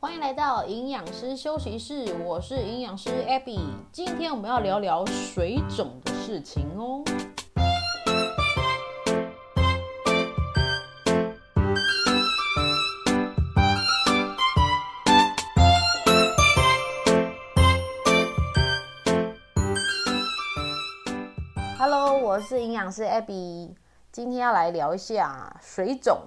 欢迎来到营养师休息室，我是营养师 Abby。今天我们要聊聊水肿的事情哦。Hello，我是营养师 Abby，今天要来聊一下水肿。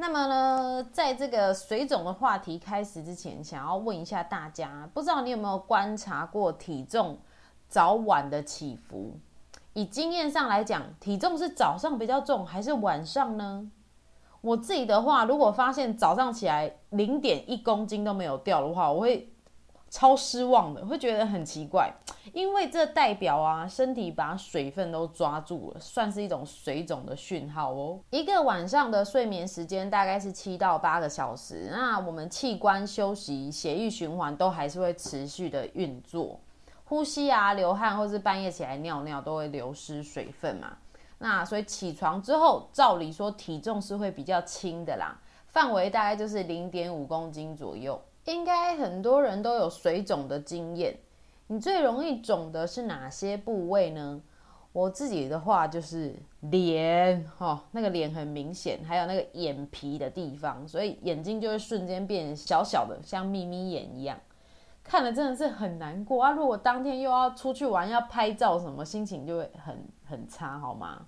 那么呢，在这个水肿的话题开始之前，想要问一下大家，不知道你有没有观察过体重早晚的起伏？以经验上来讲，体重是早上比较重还是晚上呢？我自己的话，如果发现早上起来零点一公斤都没有掉的话，我会。超失望的，会觉得很奇怪，因为这代表啊，身体把水分都抓住了，算是一种水肿的讯号哦。一个晚上的睡眠时间大概是七到八个小时，那我们器官休息、血液循环都还是会持续的运作，呼吸啊、流汗或是半夜起来尿尿都会流失水分嘛。那所以起床之后，照理说体重是会比较轻的啦，范围大概就是零点五公斤左右。应该很多人都有水肿的经验，你最容易肿的是哪些部位呢？我自己的话就是脸，哈，那个脸很明显，还有那个眼皮的地方，所以眼睛就会瞬间变小小的，像眯眯眼一样，看了真的是很难过啊！如果当天又要出去玩，要拍照什么，心情就会很很差，好吗？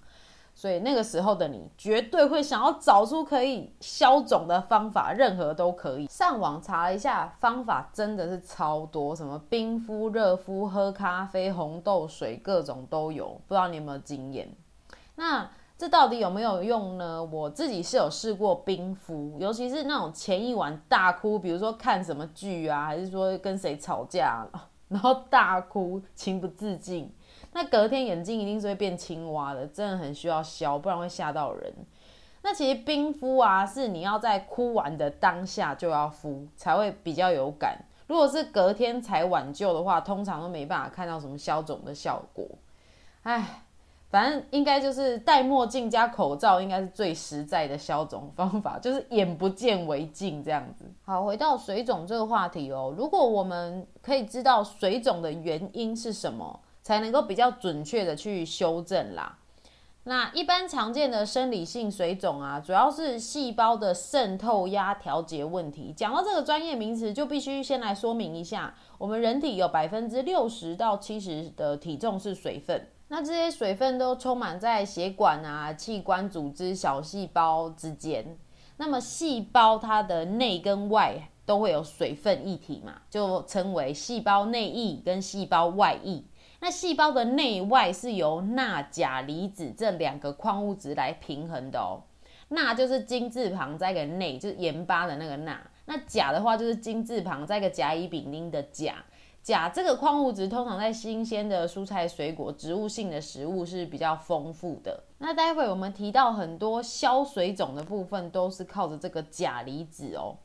所以那个时候的你，绝对会想要找出可以消肿的方法，任何都可以。上网查一下，方法真的是超多，什么冰敷、热敷、喝咖啡、红豆水，各种都有。不知道你有没有经验？那这到底有没有用呢？我自己是有试过冰敷，尤其是那种前一晚大哭，比如说看什么剧啊，还是说跟谁吵架，然后大哭，情不自禁。那隔天眼睛一定是会变青蛙的，真的很需要消，不然会吓到人。那其实冰敷啊，是你要在哭完的当下就要敷，才会比较有感。如果是隔天才挽救的话，通常都没办法看到什么消肿的效果。唉，反正应该就是戴墨镜加口罩，应该是最实在的消肿方法，就是眼不见为净这样子。好，回到水肿这个话题哦，如果我们可以知道水肿的原因是什么？才能够比较准确的去修正啦。那一般常见的生理性水肿啊，主要是细胞的渗透压调节问题。讲到这个专业名词，就必须先来说明一下，我们人体有百分之六十到七十的体重是水分，那这些水分都充满在血管啊、器官组织、小细胞之间。那么细胞它的内跟外都会有水分一体嘛，就称为细胞内液跟细胞外液。那细胞的内外是由钠、钾离子这两个矿物质来平衡的哦。钠就是金字旁再个内，就是盐巴的那个钠。那钾的话就是金字旁再个甲乙丙丁的钾。钾这个矿物质通常在新鲜的蔬菜、水果、植物性的食物是比较丰富的。那待会我们提到很多消水肿的部分都是靠着这个钾离子哦。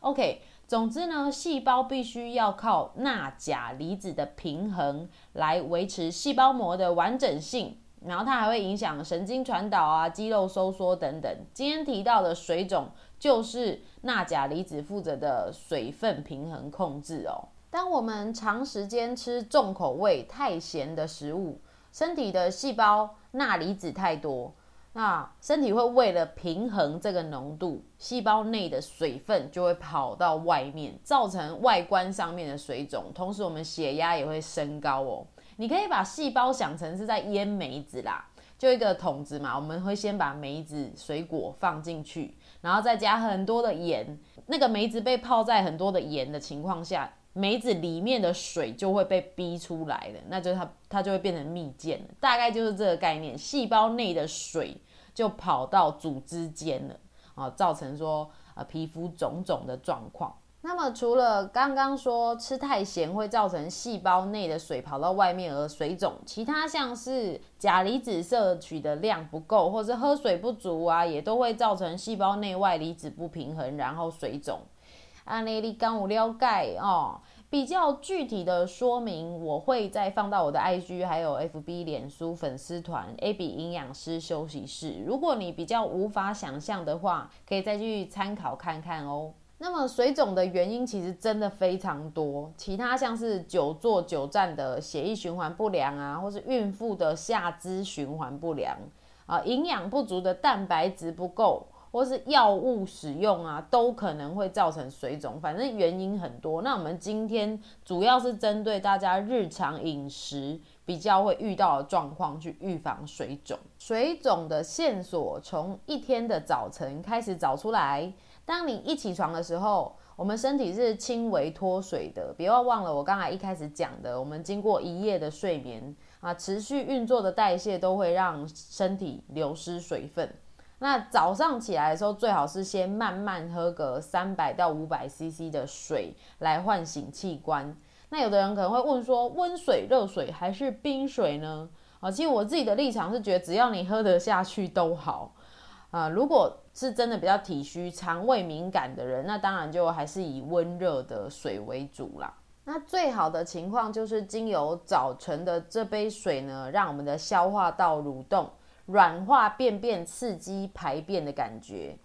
OK。总之呢，细胞必须要靠钠钾离子的平衡来维持细胞膜的完整性，然后它还会影响神经传导啊、肌肉收缩等等。今天提到的水肿就是钠钾离子负责的水分平衡控制哦。当我们长时间吃重口味、太咸的食物，身体的细胞钠离子太多。那身体会为了平衡这个浓度，细胞内的水分就会跑到外面，造成外观上面的水肿。同时，我们血压也会升高哦。你可以把细胞想成是在腌梅子啦，就一个桶子嘛，我们会先把梅子水果放进去，然后再加很多的盐。那个梅子被泡在很多的盐的情况下，梅子里面的水就会被逼出来了，那就它它就会变成蜜饯了。大概就是这个概念，细胞内的水。就跑到组织间了啊，造成说呃皮肤肿肿的状况。那么除了刚刚说吃太咸会造成细胞内的水跑到外面而水肿，其他像是钾离子摄取的量不够，或是喝水不足啊，也都会造成细胞内外离子不平衡，然后水肿。安尼你刚有了解哦。比较具体的说明，我会再放到我的 IG 还有 FB 脸书粉丝团 AB 营养师休息室。如果你比较无法想象的话，可以再去参考看看哦。那么水肿的原因其实真的非常多，其他像是久坐久站的血液循环不良啊，或是孕妇的下肢循环不良啊，营养不足的蛋白质不够，或是药物使用啊，都可能会造成水肿。反正原因很多。那我们今天主要是针对大家日常饮食比较会遇到的状况去预防水肿。水肿的线索从一天的早晨开始找出来。当你一起床的时候，我们身体是轻微脱水的。别忘忘了我刚才一开始讲的，我们经过一夜的睡眠啊，持续运作的代谢都会让身体流失水分。那早上起来的时候，最好是先慢慢喝个三百到五百 CC 的水来唤醒器官。那有的人可能会问说，温水、热水还是冰水呢？啊，其实我自己的立场是觉得，只要你喝得下去都好。啊，如果是真的比较体虚、肠胃敏感的人，那当然就还是以温热的水为主啦。那最好的情况就是经由早晨的这杯水呢，让我们的消化道蠕动、软化便便，刺激排便的感觉。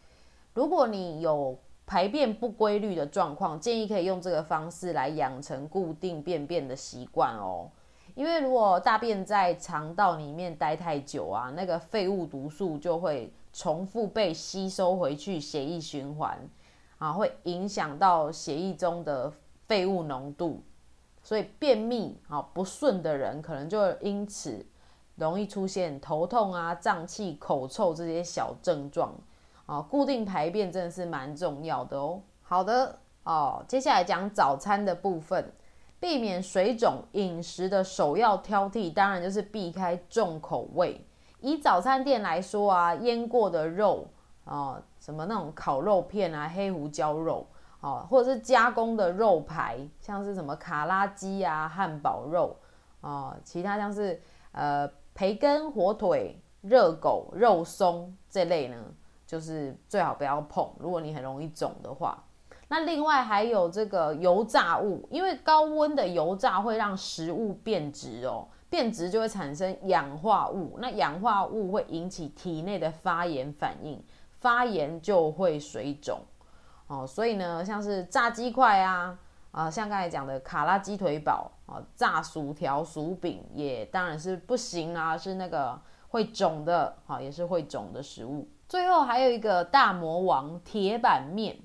如果你有排便不规律的状况，建议可以用这个方式来养成固定便便的习惯哦。因为如果大便在肠道里面待太久啊，那个废物毒素就会。重复被吸收回去，血液循环啊，会影响到血液中的废物浓度，所以便秘啊不顺的人，可能就因此容易出现头痛啊、胀气、口臭这些小症状啊。固定排便真的是蛮重要的哦。好的哦，接下来讲早餐的部分，避免水肿饮食的首要挑剔，当然就是避开重口味。以早餐店来说啊，腌过的肉啊，什么那种烤肉片啊，黑胡椒肉啊，或者是加工的肉排，像是什么卡拉鸡啊、汉堡肉啊，其他像是呃培根、火腿、热狗、肉松这类呢，就是最好不要碰。如果你很容易肿的话，那另外还有这个油炸物，因为高温的油炸会让食物变质哦。变质就会产生氧化物，那氧化物会引起体内的发炎反应，发炎就会水肿哦。所以呢，像是炸鸡块啊，啊，像刚才讲的卡拉鸡腿堡啊，炸薯条、薯饼也当然是不行啊，是那个会肿的，啊，也是会肿的食物。最后还有一个大魔王铁板面，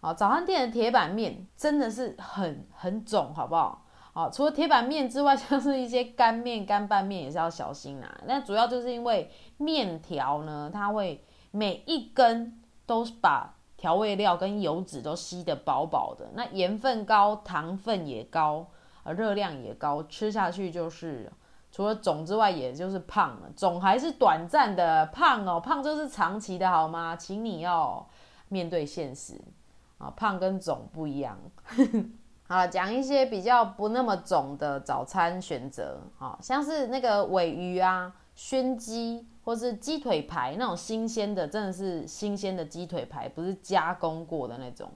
啊，早餐店的铁板面真的是很很肿，好不好？哦，除了铁板面之外，像是一些干面、干拌面也是要小心啊。那主要就是因为面条呢，它会每一根都把调味料跟油脂都吸得饱饱的。那盐分高，糖分也高，呃，热量也高，吃下去就是除了肿之外，也就是胖了。肿还是短暂的，胖哦，胖就是长期的，好吗？请你要面对现实啊，胖跟肿不一样。好，讲一些比较不那么肿的早餐选择，好像是那个尾鱼啊、熏鸡，或是鸡腿排那种新鲜的，真的是新鲜的鸡腿排，不是加工过的那种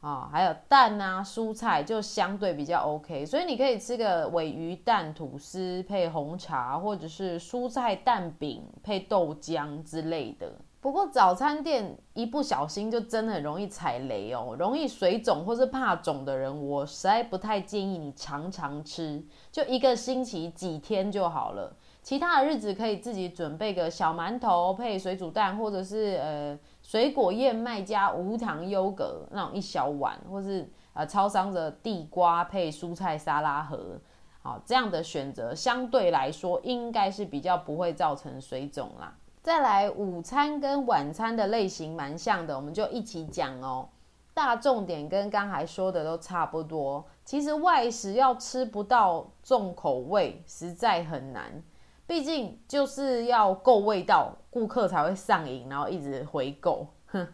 啊。还有蛋啊、蔬菜就相对比较 OK，所以你可以吃个尾鱼蛋吐司配红茶，或者是蔬菜蛋饼配豆浆之类的。不过早餐店一不小心就真的很容易踩雷哦，容易水肿或是怕肿的人，我实在不太建议你常常吃，就一个星期几天就好了。其他的日子可以自己准备个小馒头配水煮蛋，或者是呃水果燕麦加无糖优格那种一小碗，或是呃超商的地瓜配蔬菜沙拉盒，好这样的选择相对来说应该是比较不会造成水肿啦。再来，午餐跟晚餐的类型蛮像的，我们就一起讲哦。大重点跟刚才说的都差不多。其实外食要吃不到重口味，实在很难。毕竟就是要够味道，顾客才会上瘾，然后一直回购。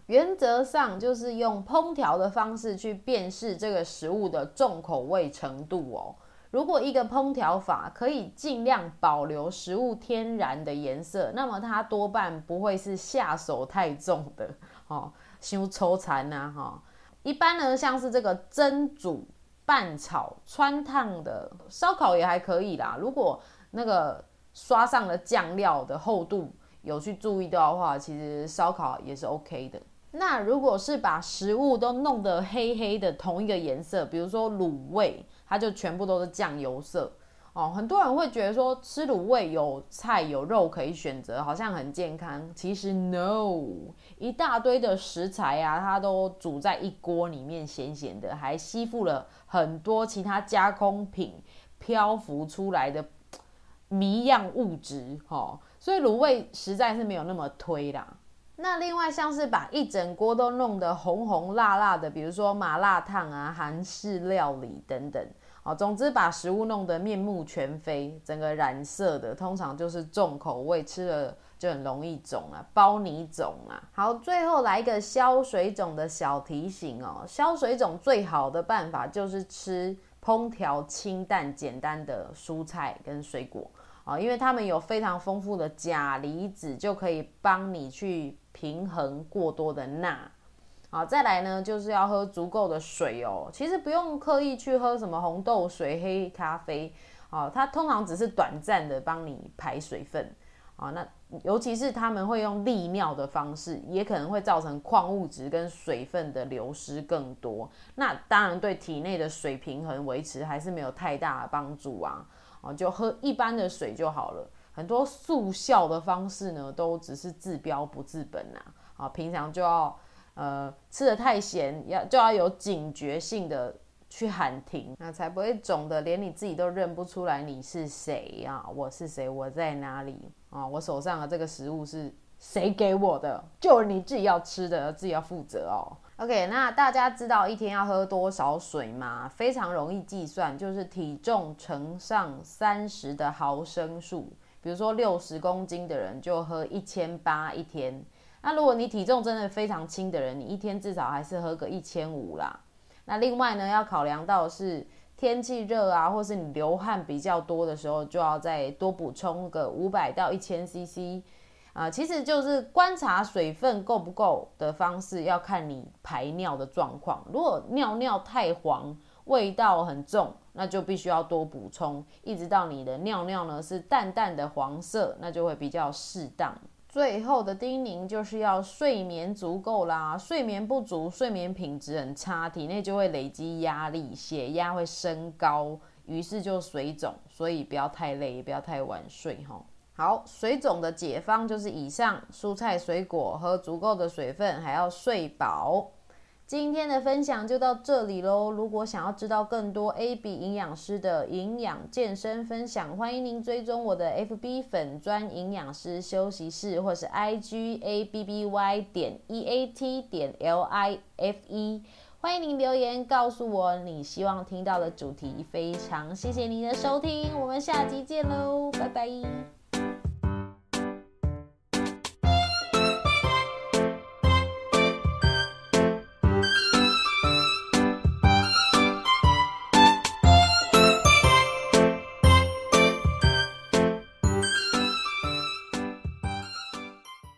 原则上就是用烹调的方式去辨识这个食物的重口味程度哦。如果一个烹调法可以尽量保留食物天然的颜色，那么它多半不会是下手太重的哦，修抽残呐哈。一般呢，像是这个蒸、煮、拌、炒、穿烫的烧烤也还可以啦。如果那个刷上了酱料的厚度有去注意到的话，其实烧烤也是 OK 的。那如果是把食物都弄得黑黑的同一个颜色，比如说卤味，它就全部都是酱油色。哦，很多人会觉得说吃卤味有菜有肉可以选择，好像很健康。其实 no，一大堆的食材啊，它都煮在一锅里面，咸咸的，还吸附了很多其他加工品漂浮出来的迷样物质。哈，所以卤味实在是没有那么推啦。那另外像是把一整锅都弄得红红辣辣的，比如说麻辣烫啊、韩式料理等等。哦，总之把食物弄得面目全非，整个染色的，通常就是重口味，吃了就很容易肿啊，包你肿啊。好，最后来一个消水肿的小提醒哦，消水肿最好的办法就是吃烹调清淡简单的蔬菜跟水果啊，因为它们有非常丰富的钾离子，就可以帮你去平衡过多的钠。好，再来呢，就是要喝足够的水哦。其实不用刻意去喝什么红豆水、黑咖啡，啊，它通常只是短暂的帮你排水分。啊，那尤其是他们会用利尿的方式，也可能会造成矿物质跟水分的流失更多。那当然对体内的水平衡维持还是没有太大的帮助啊。啊，就喝一般的水就好了。很多速效的方式呢，都只是治标不治本呐。啊，平常就要。呃，吃的太咸，要就要有警觉性的去喊停，那才不会肿的连你自己都认不出来你是谁呀？我是谁？我在哪里？啊，我手上的这个食物是谁给我的？就是你自己要吃的，自己要负责哦。OK，那大家知道一天要喝多少水吗？非常容易计算，就是体重乘上三十的毫升数。比如说六十公斤的人就喝一千八一天。那如果你体重真的非常轻的人，你一天至少还是喝个一千五啦。那另外呢，要考量到是天气热啊，或是你流汗比较多的时候，就要再多补充个五百到一千 CC 啊。其实就是观察水分够不够的方式，要看你排尿的状况。如果尿尿太黄，味道很重，那就必须要多补充，一直到你的尿尿呢是淡淡的黄色，那就会比较适当。最后的叮咛就是要睡眠足够啦，睡眠不足，睡眠品质很差，体内就会累积压力，血压会升高，于是就水肿。所以不要太累，也不要太晚睡哈。好，水肿的解方就是以上：蔬菜水果，喝足够的水分，还要睡饱。今天的分享就到这里喽。如果想要知道更多 A B 营养师的营养健身分享，欢迎您追踪我的 F B 粉专营养师休息室，或是 I G A B B Y 点 E A T 点 L I F E。欢迎您留言告诉我你希望听到的主题。非常谢谢您的收听，我们下集见喽，拜拜。